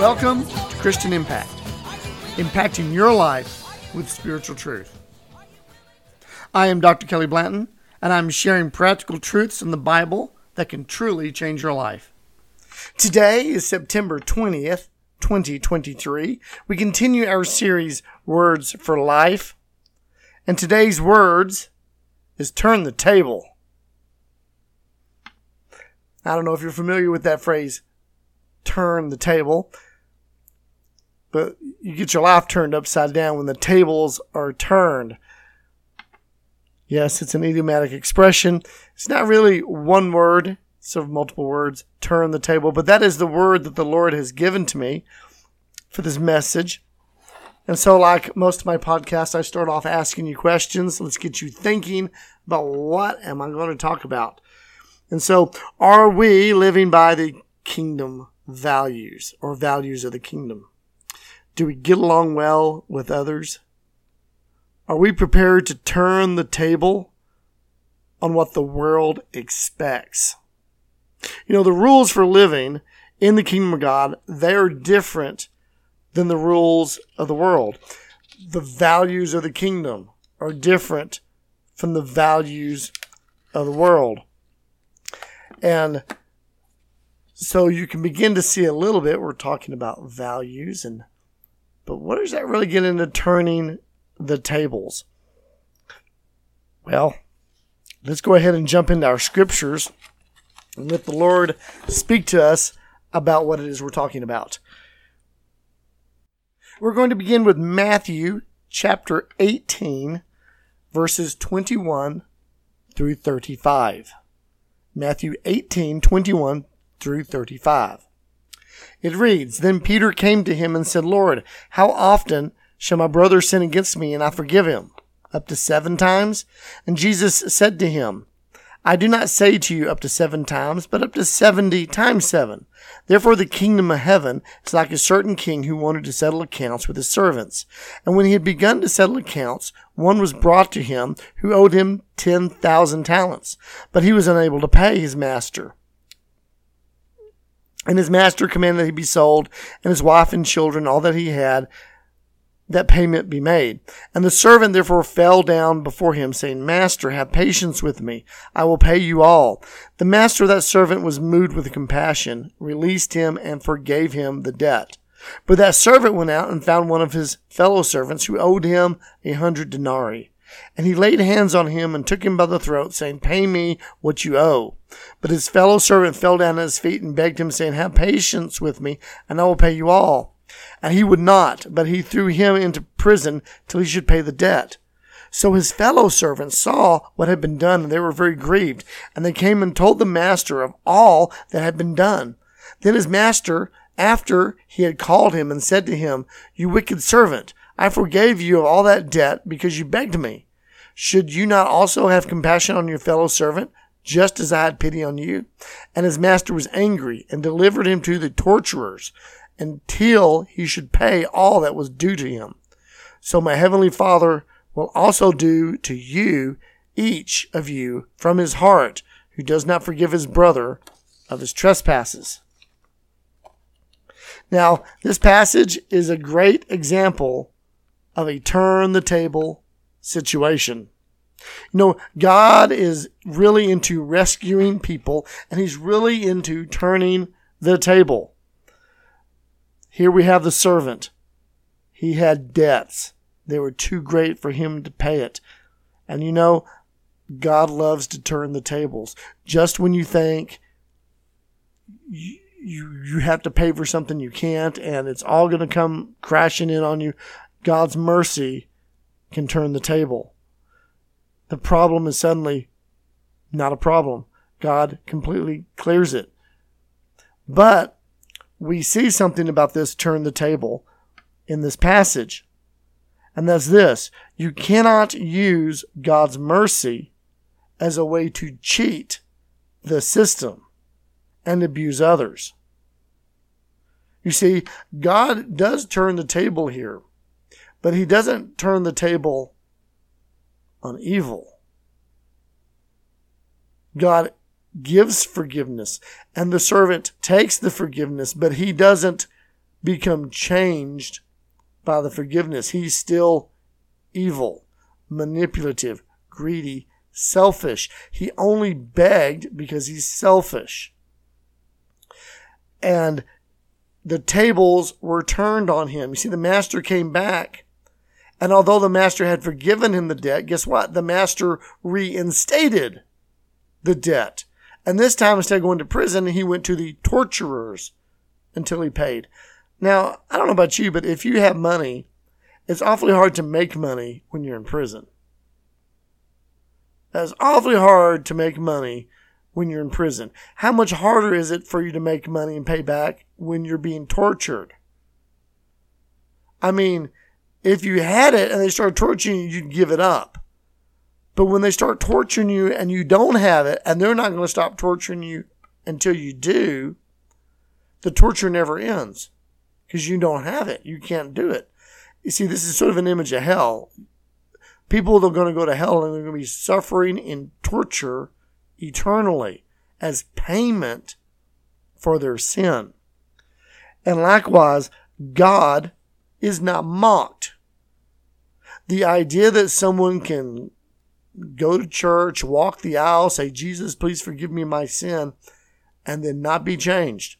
Welcome to Christian Impact, impacting your life with spiritual truth. I am Dr. Kelly Blanton, and I'm sharing practical truths in the Bible that can truly change your life. Today is September 20th, 2023. We continue our series, Words for Life, and today's words is turn the table. I don't know if you're familiar with that phrase, turn the table but you get your life turned upside down when the tables are turned. Yes, it's an idiomatic expression. It's not really one word, it's of multiple words, turn the table, but that is the word that the Lord has given to me for this message. And so, like most of my podcasts, I start off asking you questions. Let's get you thinking about what am I going to talk about. And so, are we living by the kingdom values or values of the kingdom? Do we get along well with others? Are we prepared to turn the table on what the world expects? You know, the rules for living in the kingdom of God, they are different than the rules of the world. The values of the kingdom are different from the values of the world. And so you can begin to see a little bit, we're talking about values and but what does that really get into turning the tables? Well, let's go ahead and jump into our scriptures and let the Lord speak to us about what it is we're talking about. We're going to begin with Matthew chapter 18, verses 21 through 35. Matthew 18, 21 through 35. It reads, Then Peter came to him and said, Lord, how often shall my brother sin against me and I forgive him? Up to seven times? And Jesus said to him, I do not say to you up to seven times, but up to seventy times seven. Therefore the kingdom of heaven is like a certain king who wanted to settle accounts with his servants. And when he had begun to settle accounts, one was brought to him who owed him ten thousand talents, but he was unable to pay his master. And his master commanded that he be sold, and his wife and children, all that he had, that payment be made. And the servant therefore fell down before him, saying, Master, have patience with me. I will pay you all. The master of that servant was moved with compassion, released him, and forgave him the debt. But that servant went out and found one of his fellow servants who owed him a hundred denarii. And he laid hands on him and took him by the throat, saying, Pay me what you owe. But his fellow servant fell down at his feet and begged him, saying, Have patience with me, and I will pay you all. And he would not, but he threw him into prison till he should pay the debt. So his fellow servants saw what had been done, and they were very grieved. And they came and told the master of all that had been done. Then his master, after he had called him and said to him, You wicked servant, I forgave you of all that debt because you begged me. Should you not also have compassion on your fellow servant, just as I had pity on you? And his master was angry and delivered him to the torturers until he should pay all that was due to him. So my heavenly Father will also do to you, each of you, from his heart, who does not forgive his brother of his trespasses. Now, this passage is a great example of a turn the table situation. You know, God is really into rescuing people and he's really into turning the table. Here we have the servant. He had debts. They were too great for him to pay it. And you know, God loves to turn the tables. Just when you think you, you, you have to pay for something you can't and it's all going to come crashing in on you, God's mercy can turn the table. The problem is suddenly not a problem. God completely clears it. But we see something about this turn the table in this passage. And that's this you cannot use God's mercy as a way to cheat the system and abuse others. You see, God does turn the table here, but He doesn't turn the table on evil. God gives forgiveness, and the servant takes the forgiveness, but he doesn't become changed by the forgiveness. He's still evil, manipulative, greedy, selfish. He only begged because he's selfish. And the tables were turned on him. You see, the master came back. And although the master had forgiven him the debt, guess what? The master reinstated the debt. And this time, instead of going to prison, he went to the torturers until he paid. Now, I don't know about you, but if you have money, it's awfully hard to make money when you're in prison. It's awfully hard to make money when you're in prison. How much harder is it for you to make money and pay back when you're being tortured? I mean, if you had it and they started torturing you, you'd give it up. But when they start torturing you and you don't have it, and they're not going to stop torturing you until you do, the torture never ends because you don't have it. You can't do it. You see, this is sort of an image of hell. People are going to go to hell and they're going to be suffering in torture eternally as payment for their sin. And likewise, God is not mocked. The idea that someone can go to church, walk the aisle, say, Jesus, please forgive me my sin, and then not be changed.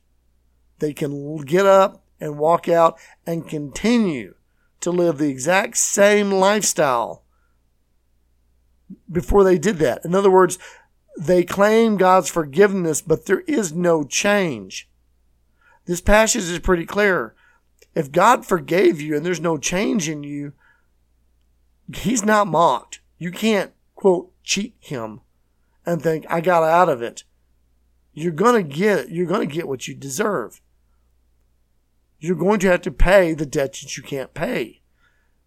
They can get up and walk out and continue to live the exact same lifestyle before they did that. In other words, they claim God's forgiveness, but there is no change. This passage is pretty clear. If God forgave you and there's no change in you, He's not mocked. You can't quote, cheat him and think, I got out of it. You're going to get, you're going to get what you deserve. You're going to have to pay the debt that you can't pay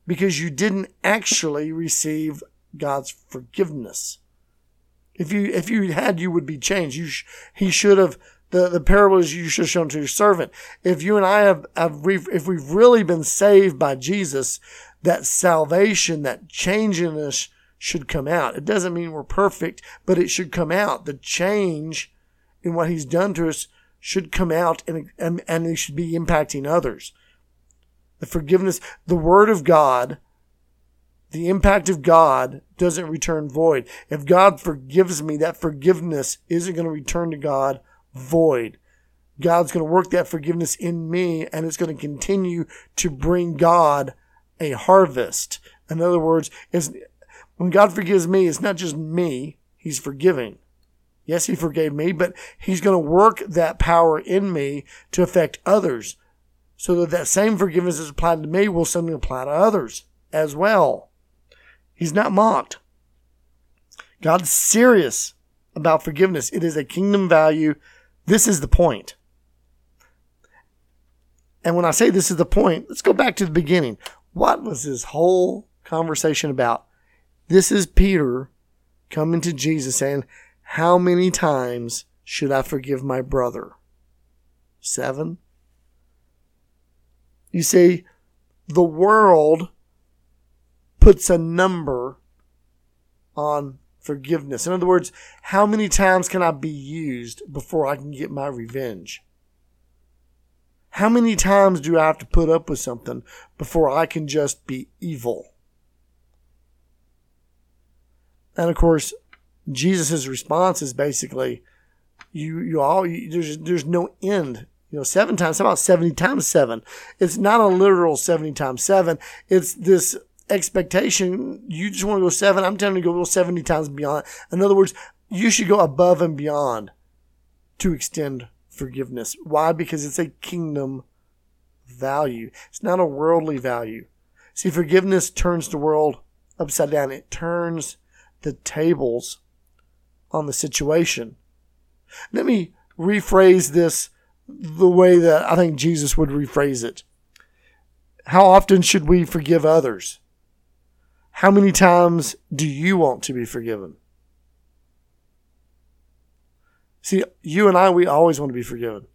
because you didn't actually receive God's forgiveness. If you, if you had, you would be changed. You, sh- he should have, the, the parables you should have shown to your servant. If you and I have, have we've, if we've really been saved by Jesus, that salvation, that change in us should come out. It doesn't mean we're perfect, but it should come out. The change in what he's done to us should come out and, and, and it should be impacting others. The forgiveness, the word of God, the impact of God doesn't return void. If God forgives me, that forgiveness isn't going to return to God void. God's going to work that forgiveness in me and it's going to continue to bring God a harvest. In other words, when God forgives me, it's not just me, He's forgiving. Yes, He forgave me, but He's going to work that power in me to affect others so that that same forgiveness is applied to me will suddenly apply to others as well. He's not mocked. God's serious about forgiveness. It is a kingdom value. This is the point. And when I say this is the point, let's go back to the beginning. What was this whole conversation about? This is Peter coming to Jesus saying, How many times should I forgive my brother? Seven? You see, the world puts a number on forgiveness. In other words, how many times can I be used before I can get my revenge? How many times do I have to put up with something before I can just be evil? And of course, Jesus' response is basically, you, you all, you, there's, there's no end. You know, seven times, about 70 times seven. It's not a literal 70 times seven. It's this expectation. You just want to go seven. I'm telling you to go 70 times beyond. In other words, you should go above and beyond to extend forgiveness. Why? Because it's a kingdom value. It's not a worldly value. See, forgiveness turns the world upside down. It turns the tables on the situation. Let me rephrase this the way that I think Jesus would rephrase it. How often should we forgive others? How many times do you want to be forgiven? See, you and I, we always want to be forgiven.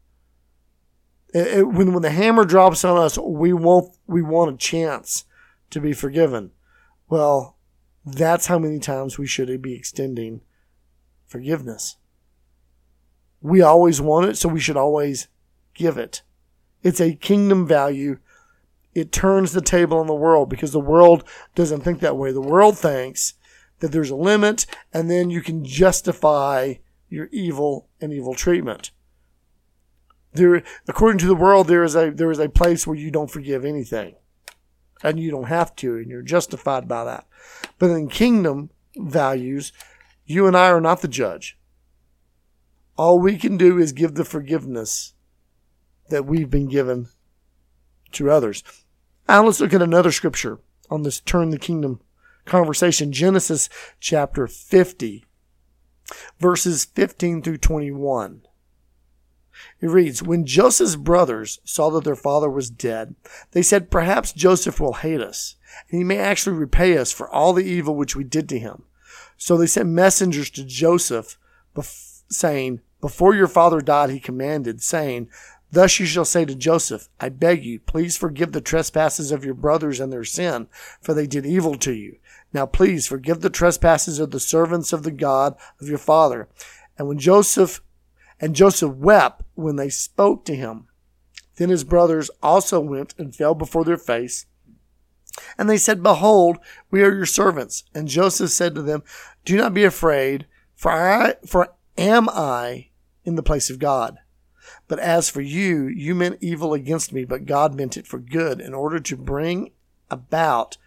It, it, when when the hammer drops on us, we want we want a chance to be forgiven. Well, that's how many times we should be extending forgiveness. We always want it, so we should always give it. It's a kingdom value. It turns the table on the world because the world doesn't think that way. The world thinks that there's a limit and then you can justify your evil and evil treatment. There, according to the world, there is a there is a place where you don't forgive anything, and you don't have to, and you're justified by that. But in kingdom values, you and I are not the judge. All we can do is give the forgiveness that we've been given to others. Now let's look at another scripture on this turn the kingdom conversation. Genesis chapter 50, verses 15 through 21. It reads, When Joseph's brothers saw that their father was dead, they said, Perhaps Joseph will hate us, and he may actually repay us for all the evil which we did to him. So they sent messengers to Joseph, saying, Before your father died, he commanded, saying, Thus you shall say to Joseph, I beg you, please forgive the trespasses of your brothers and their sin, for they did evil to you. Now please forgive the trespasses of the servants of the God of your father. And when Joseph and Joseph wept when they spoke to him. Then his brothers also went and fell before their face. And they said, Behold, we are your servants. And Joseph said to them, Do not be afraid, for I, for am I in the place of God? But as for you, you meant evil against me, but God meant it for good, in order to bring about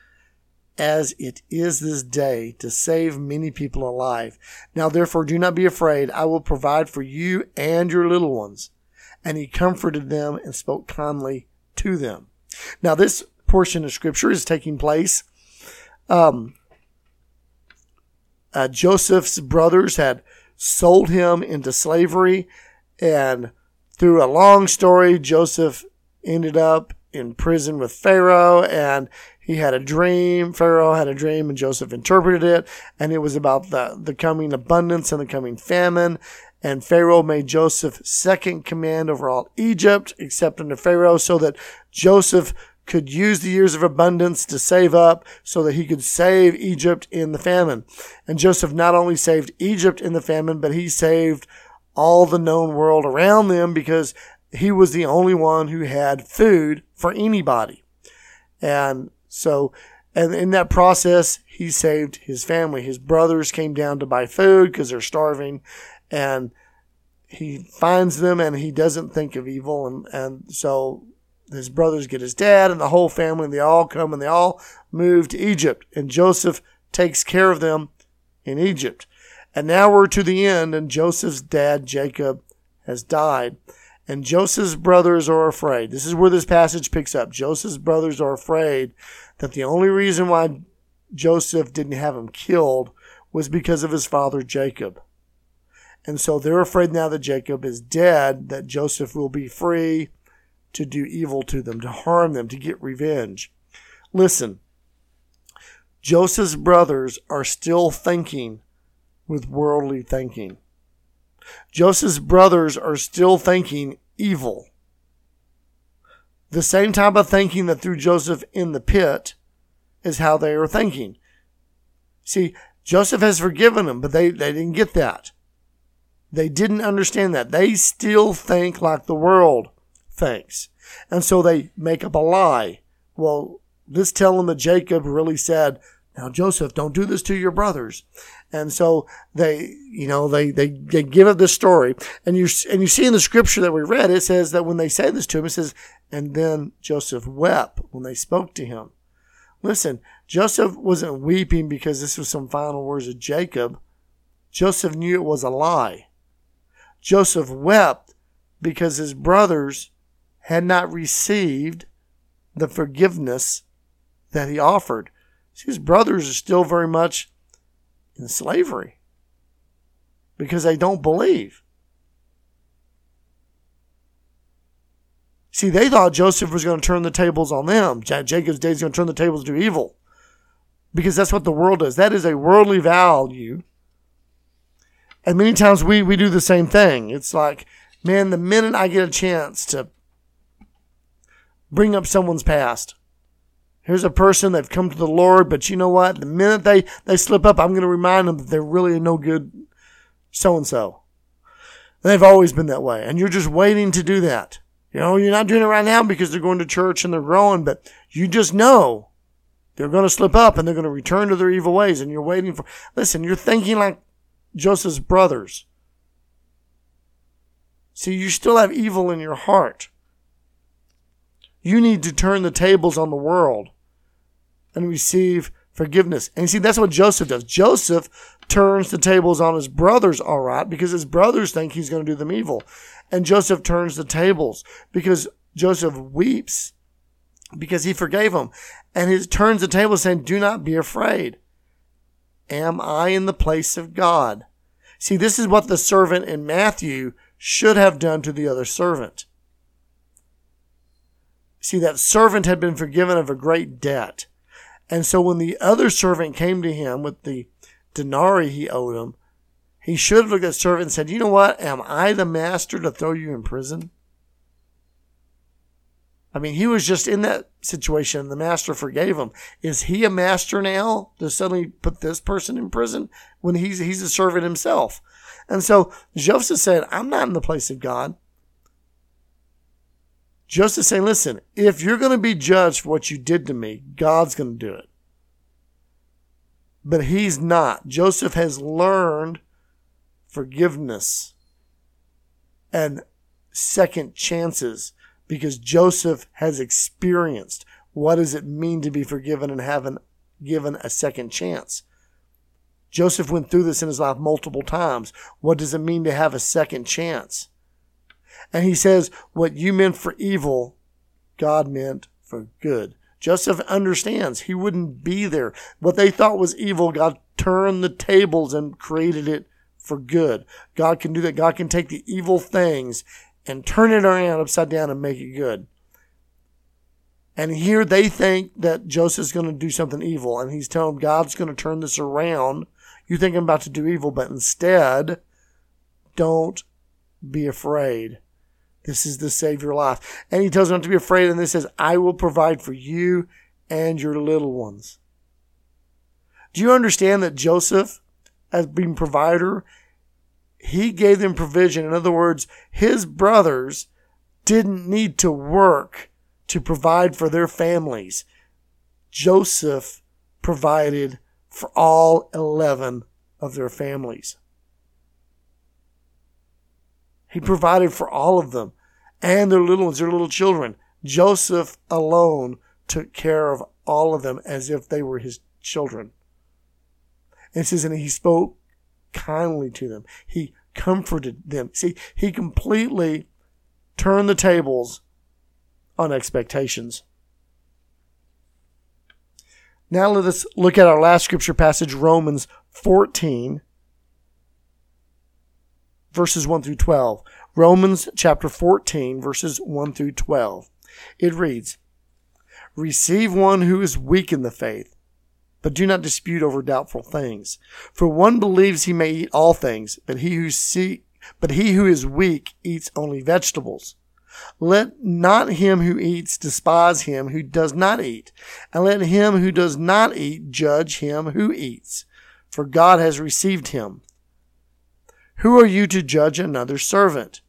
as it is this day to save many people alive. Now therefore do not be afraid. I will provide for you and your little ones. And he comforted them and spoke kindly to them. Now this portion of scripture is taking place. Um, uh, Joseph's brothers had sold him into slavery and through a long story, Joseph ended up in prison with Pharaoh and he had a dream. Pharaoh had a dream and Joseph interpreted it. And it was about the, the coming abundance and the coming famine. And Pharaoh made Joseph second command over all Egypt, except under Pharaoh, so that Joseph could use the years of abundance to save up so that he could save Egypt in the famine. And Joseph not only saved Egypt in the famine, but he saved all the known world around them because he was the only one who had food for anybody. And so, and in that process, he saved his family. His brothers came down to buy food because they're starving, and he finds them and he doesn't think of evil. And, and so his brothers get his dad and the whole family, and they all come and they all move to Egypt. And Joseph takes care of them in Egypt. And now we're to the end, and Joseph's dad, Jacob, has died. And Joseph's brothers are afraid. This is where this passage picks up. Joseph's brothers are afraid that the only reason why Joseph didn't have him killed was because of his father Jacob. And so they're afraid now that Jacob is dead, that Joseph will be free to do evil to them, to harm them, to get revenge. Listen, Joseph's brothers are still thinking with worldly thinking. Joseph's brothers are still thinking evil. The same type of thinking that threw Joseph in the pit is how they are thinking. See, Joseph has forgiven them, but they, they didn't get that. They didn't understand that. They still think like the world thinks. And so they make up a lie. Well, this telling that Jacob really said, now Joseph, don't do this to your brothers. And so they, you know, they, they, they give up this story. And you, and you see in the scripture that we read, it says that when they say this to him, it says, and then Joseph wept when they spoke to him. Listen, Joseph wasn't weeping because this was some final words of Jacob. Joseph knew it was a lie. Joseph wept because his brothers had not received the forgiveness that he offered his brothers are still very much in slavery because they don't believe. See, they thought Joseph was going to turn the tables on them. Jacob's days is going to turn the tables to evil because that's what the world does. That is a worldly value. And many times we, we do the same thing. It's like, man, the minute I get a chance to bring up someone's past, here's a person that's come to the Lord, but you know what? The minute they, they slip up, I'm going to remind them that they're really no good so and so. They've always been that way. And you're just waiting to do that. You know, you're not doing it right now because they're going to church and they're growing, but you just know they're going to slip up and they're going to return to their evil ways. And you're waiting for, listen, you're thinking like Joseph's brothers. See, you still have evil in your heart. You need to turn the tables on the world and receive forgiveness. And you see, that's what Joseph does. Joseph turns the tables on his brothers, all right, because his brothers think he's going to do them evil. And Joseph turns the tables because Joseph weeps because he forgave them. And he turns the table saying, Do not be afraid. Am I in the place of God? See, this is what the servant in Matthew should have done to the other servant. See, that servant had been forgiven of a great debt. And so when the other servant came to him with the denarii he owed him, he should have looked at the servant and said, You know what? Am I the master to throw you in prison? I mean, he was just in that situation. The master forgave him. Is he a master now to suddenly put this person in prison when he's he's a servant himself? And so Joseph said, I'm not in the place of God. Joseph saying, listen, if you're going to be judged for what you did to me, God's going to do it. But he's not. Joseph has learned forgiveness and second chances because Joseph has experienced what does it mean to be forgiven and having given a second chance. Joseph went through this in his life multiple times. What does it mean to have a second chance? And he says, what you meant for evil, God meant for good. Joseph understands he wouldn't be there. What they thought was evil, God turned the tables and created it for good. God can do that. God can take the evil things and turn it around upside down and make it good. And here they think that Joseph's going to do something evil, and he's telling them God's going to turn this around. You think I'm about to do evil, but instead, don't be afraid. This is the Savior life. And he tells them not to be afraid, and this says, I will provide for you and your little ones. Do you understand that Joseph, as being provider, he gave them provision. In other words, his brothers didn't need to work to provide for their families. Joseph provided for all 11 of their families. He provided for all of them and their little ones, their little children. Joseph alone took care of all of them as if they were his children. And it says, and he spoke kindly to them. He comforted them. See, he completely turned the tables on expectations. Now let us look at our last scripture passage, Romans 14, verses 1 through 12. Romans chapter 14, verses 1 through 12. It reads, Receive one who is weak in the faith but do not dispute over doubtful things. For one believes he may eat all things, but he who see, but he who is weak eats only vegetables. Let not him who eats despise him who does not eat, and let him who does not eat judge him who eats, for God has received him. Who are you to judge another servant?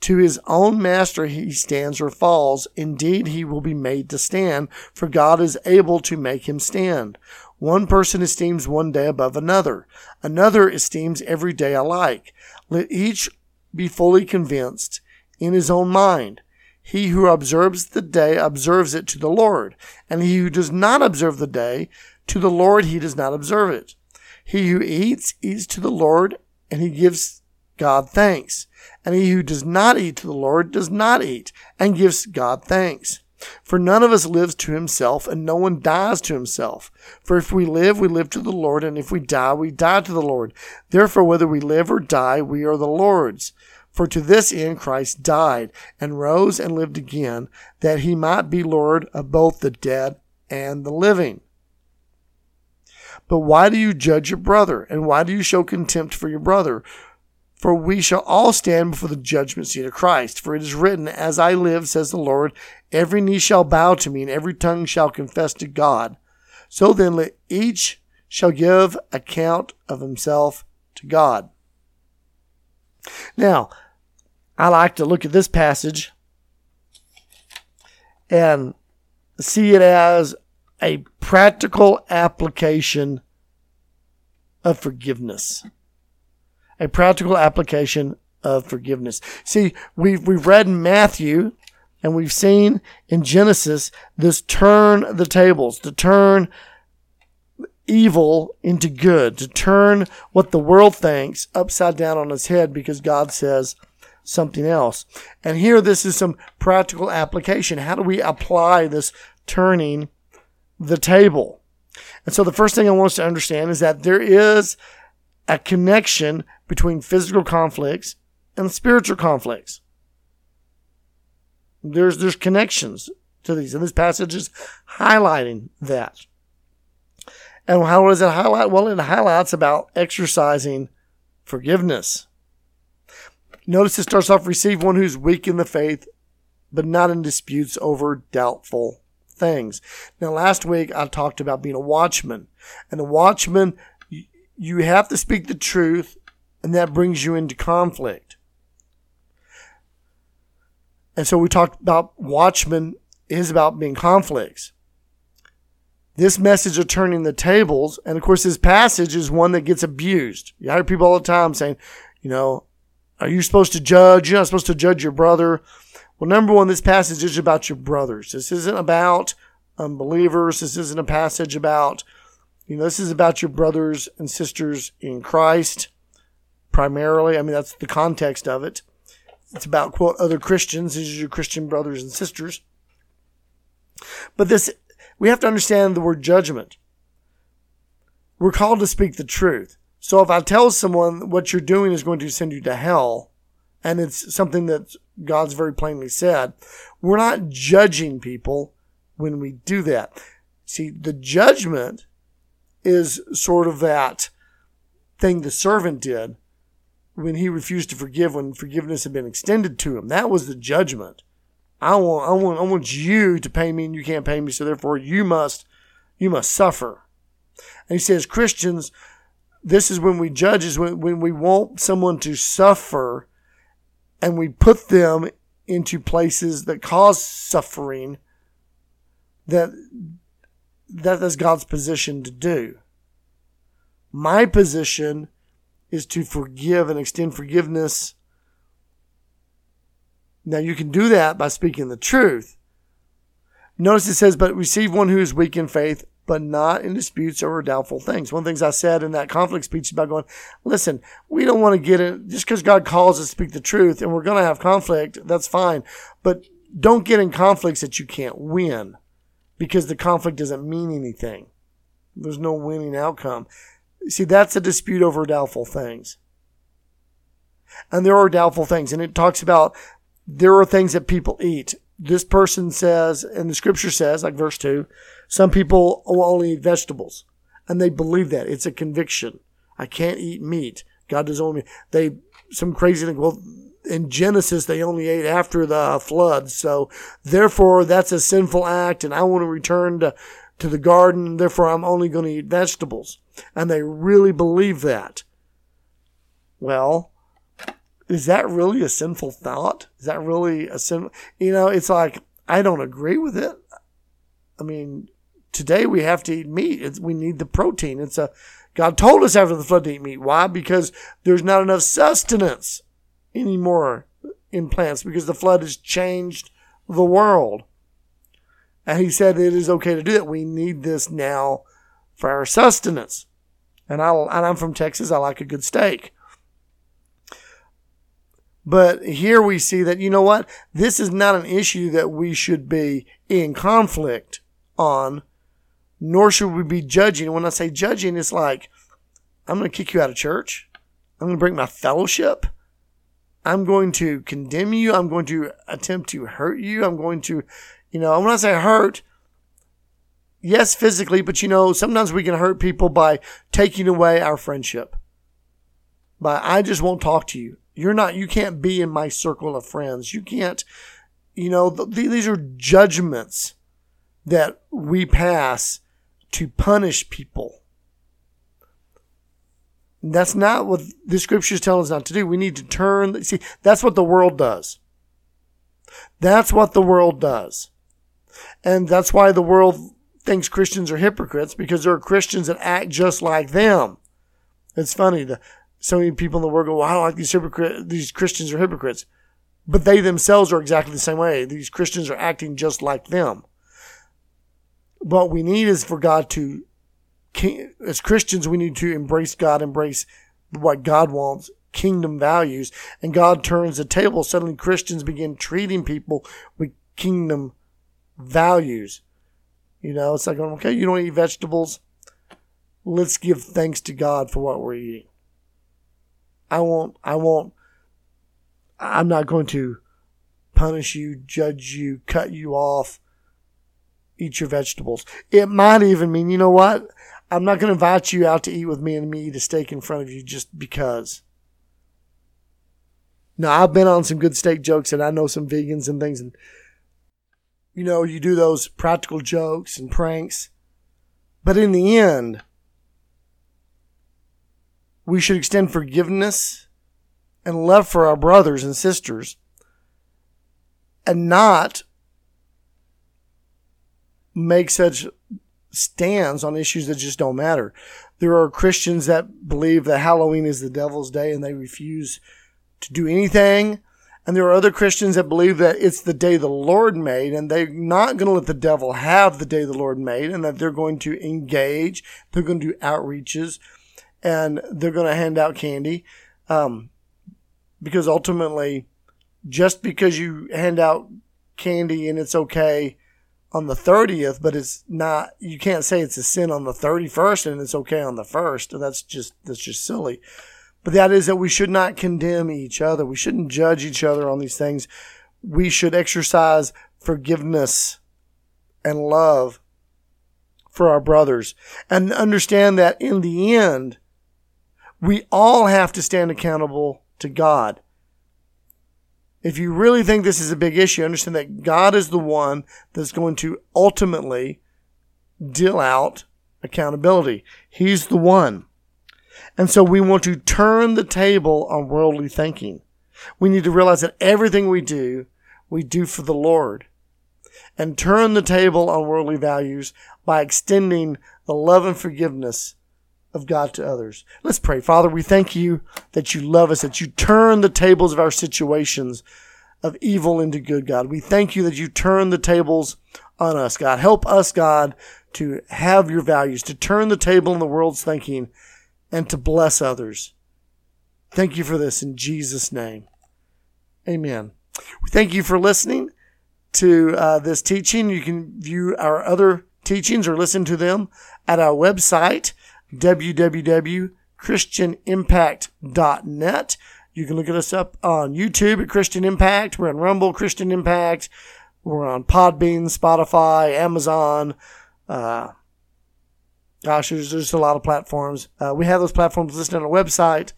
To his own master he stands or falls. Indeed, he will be made to stand, for God is able to make him stand. One person esteems one day above another. Another esteems every day alike. Let each be fully convinced in his own mind. He who observes the day observes it to the Lord, and he who does not observe the day, to the Lord he does not observe it. He who eats, eats to the Lord, and he gives God thanks. And he who does not eat to the Lord does not eat and gives God thanks. For none of us lives to himself, and no one dies to himself. For if we live, we live to the Lord, and if we die, we die to the Lord. Therefore, whether we live or die, we are the Lord's. For to this end Christ died and rose and lived again, that he might be Lord of both the dead and the living. But why do you judge your brother? And why do you show contempt for your brother? For we shall all stand before the judgment seat of Christ. For it is written, As I live, says the Lord, every knee shall bow to me, and every tongue shall confess to God. So then let each shall give account of himself to God. Now, I like to look at this passage and see it as a practical application of forgiveness. A practical application of forgiveness. See, we've, we've read in Matthew and we've seen in Genesis this turn the tables, to turn evil into good, to turn what the world thinks upside down on its head because God says something else. And here, this is some practical application. How do we apply this turning the table? And so the first thing I want us to understand is that there is a connection between physical conflicts and spiritual conflicts. There's, there's connections to these, and this passage is highlighting that. And how does it highlight? Well, it highlights about exercising forgiveness. Notice it starts off receive one who's weak in the faith, but not in disputes over doubtful things. Now, last week I talked about being a watchman, and a watchman, you have to speak the truth, and that brings you into conflict. And so we talked about watchmen is about being conflicts. This message of turning the tables, and of course, this passage is one that gets abused. You hear people all the time saying, you know, are you supposed to judge? You're not supposed to judge your brother. Well, number one, this passage is about your brothers. This isn't about unbelievers. This isn't a passage about, you know, this is about your brothers and sisters in Christ primarily. I mean, that's the context of it. It's about, quote, other Christians. These are your Christian brothers and sisters. But this, we have to understand the word judgment. We're called to speak the truth. So if I tell someone what you're doing is going to send you to hell, and it's something that God's very plainly said, we're not judging people when we do that. See, the judgment is sort of that thing the servant did when he refused to forgive when forgiveness had been extended to him. That was the judgment. I want, I want, I want you to pay me and you can't pay me. So therefore you must, you must suffer. And he says, Christians, this is when we judge is when, when we want someone to suffer and we put them into places that cause suffering that that is God's position to do. My position is to forgive and extend forgiveness. Now you can do that by speaking the truth. Notice it says, but receive one who is weak in faith but not in disputes over doubtful things. One of the things I said in that conflict speech about going, listen, we don't want to get it just because God calls us to speak the truth and we're going to have conflict. That's fine. But don't get in conflicts that you can't win because the conflict doesn't mean anything. There's no winning outcome. See, that's a dispute over doubtful things. And there are doubtful things. And it talks about there are things that people eat. This person says, and the scripture says, like verse 2, some people will only eat vegetables, and they believe that it's a conviction. I can't eat meat. God does only they some crazy thing. Well, in Genesis they only ate after the flood, so therefore that's a sinful act, and I want to return to to the garden. Therefore, I'm only going to eat vegetables, and they really believe that. Well, is that really a sinful thought? Is that really a sin? You know, it's like I don't agree with it. I mean, today we have to eat meat. It's, we need the protein. It's a God told us after the flood to eat meat. Why? Because there's not enough sustenance anymore in plants because the flood has changed the world. And he said it is okay to do that. We need this now for our sustenance. And I and I'm from Texas. I like a good steak. But here we see that you know what? This is not an issue that we should be in conflict on nor should we be judging. When I say judging, it's like, I'm going to kick you out of church. I'm going to break my fellowship. I'm going to condemn you. I'm going to attempt to hurt you. I'm going to, you know, when I say hurt, yes, physically, but you know, sometimes we can hurt people by taking away our friendship. By, I just won't talk to you. You're not, you can't be in my circle of friends. You can't, you know, th- these are judgments that we pass to punish people. That's not what the scriptures tell us not to do. We need to turn. See, that's what the world does. That's what the world does. And that's why the world thinks Christians are hypocrites because there are Christians that act just like them. It's funny. The, so many people in the world go, well, I don't like these hypocrites. These Christians are hypocrites. But they themselves are exactly the same way. These Christians are acting just like them. What we need is for God to as Christians, we need to embrace God, embrace what God wants, kingdom values, and God turns the table. Suddenly, Christians begin treating people with kingdom values. You know, it's like, okay, you don't eat vegetables. Let's give thanks to God for what we're eating. I won't, I won't, I'm not going to punish you, judge you, cut you off, eat your vegetables. It might even mean, you know what? I'm not going to invite you out to eat with me and me eat a steak in front of you just because. Now, I've been on some good steak jokes and I know some vegans and things. And, you know, you do those practical jokes and pranks. But in the end, we should extend forgiveness and love for our brothers and sisters and not make such stands on issues that just don't matter. There are Christians that believe that Halloween is the devil's day and they refuse to do anything. And there are other Christians that believe that it's the day the Lord made and they're not going to let the devil have the day the Lord made and that they're going to engage. They're going to do outreaches and they're going to hand out candy. Um, because ultimately, just because you hand out candy and it's okay on the 30th, but it's not, you can't say it's a sin on the 31st and it's okay on the 1st. That's just, that's just silly. But that is that we should not condemn each other. We shouldn't judge each other on these things. We should exercise forgiveness and love for our brothers and understand that in the end, we all have to stand accountable to God. If you really think this is a big issue, understand that God is the one that's going to ultimately deal out accountability. He's the one. And so we want to turn the table on worldly thinking. We need to realize that everything we do, we do for the Lord. And turn the table on worldly values by extending the love and forgiveness of God to others. Let's pray. Father, we thank you that you love us, that you turn the tables of our situations of evil into good, God. We thank you that you turn the tables on us, God. Help us, God, to have your values, to turn the table in the world's thinking and to bless others. Thank you for this in Jesus' name. Amen. Thank you for listening to uh, this teaching. You can view our other teachings or listen to them at our website, www.christianimpact.net. You can look at us up on YouTube at Christian Impact. We're on Rumble, Christian Impact. We're on Podbean, Spotify, Amazon. Uh, gosh, there's just a lot of platforms. Uh, we have those platforms listed on our website.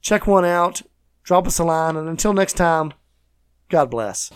Check one out. Drop us a line. And until next time, God bless.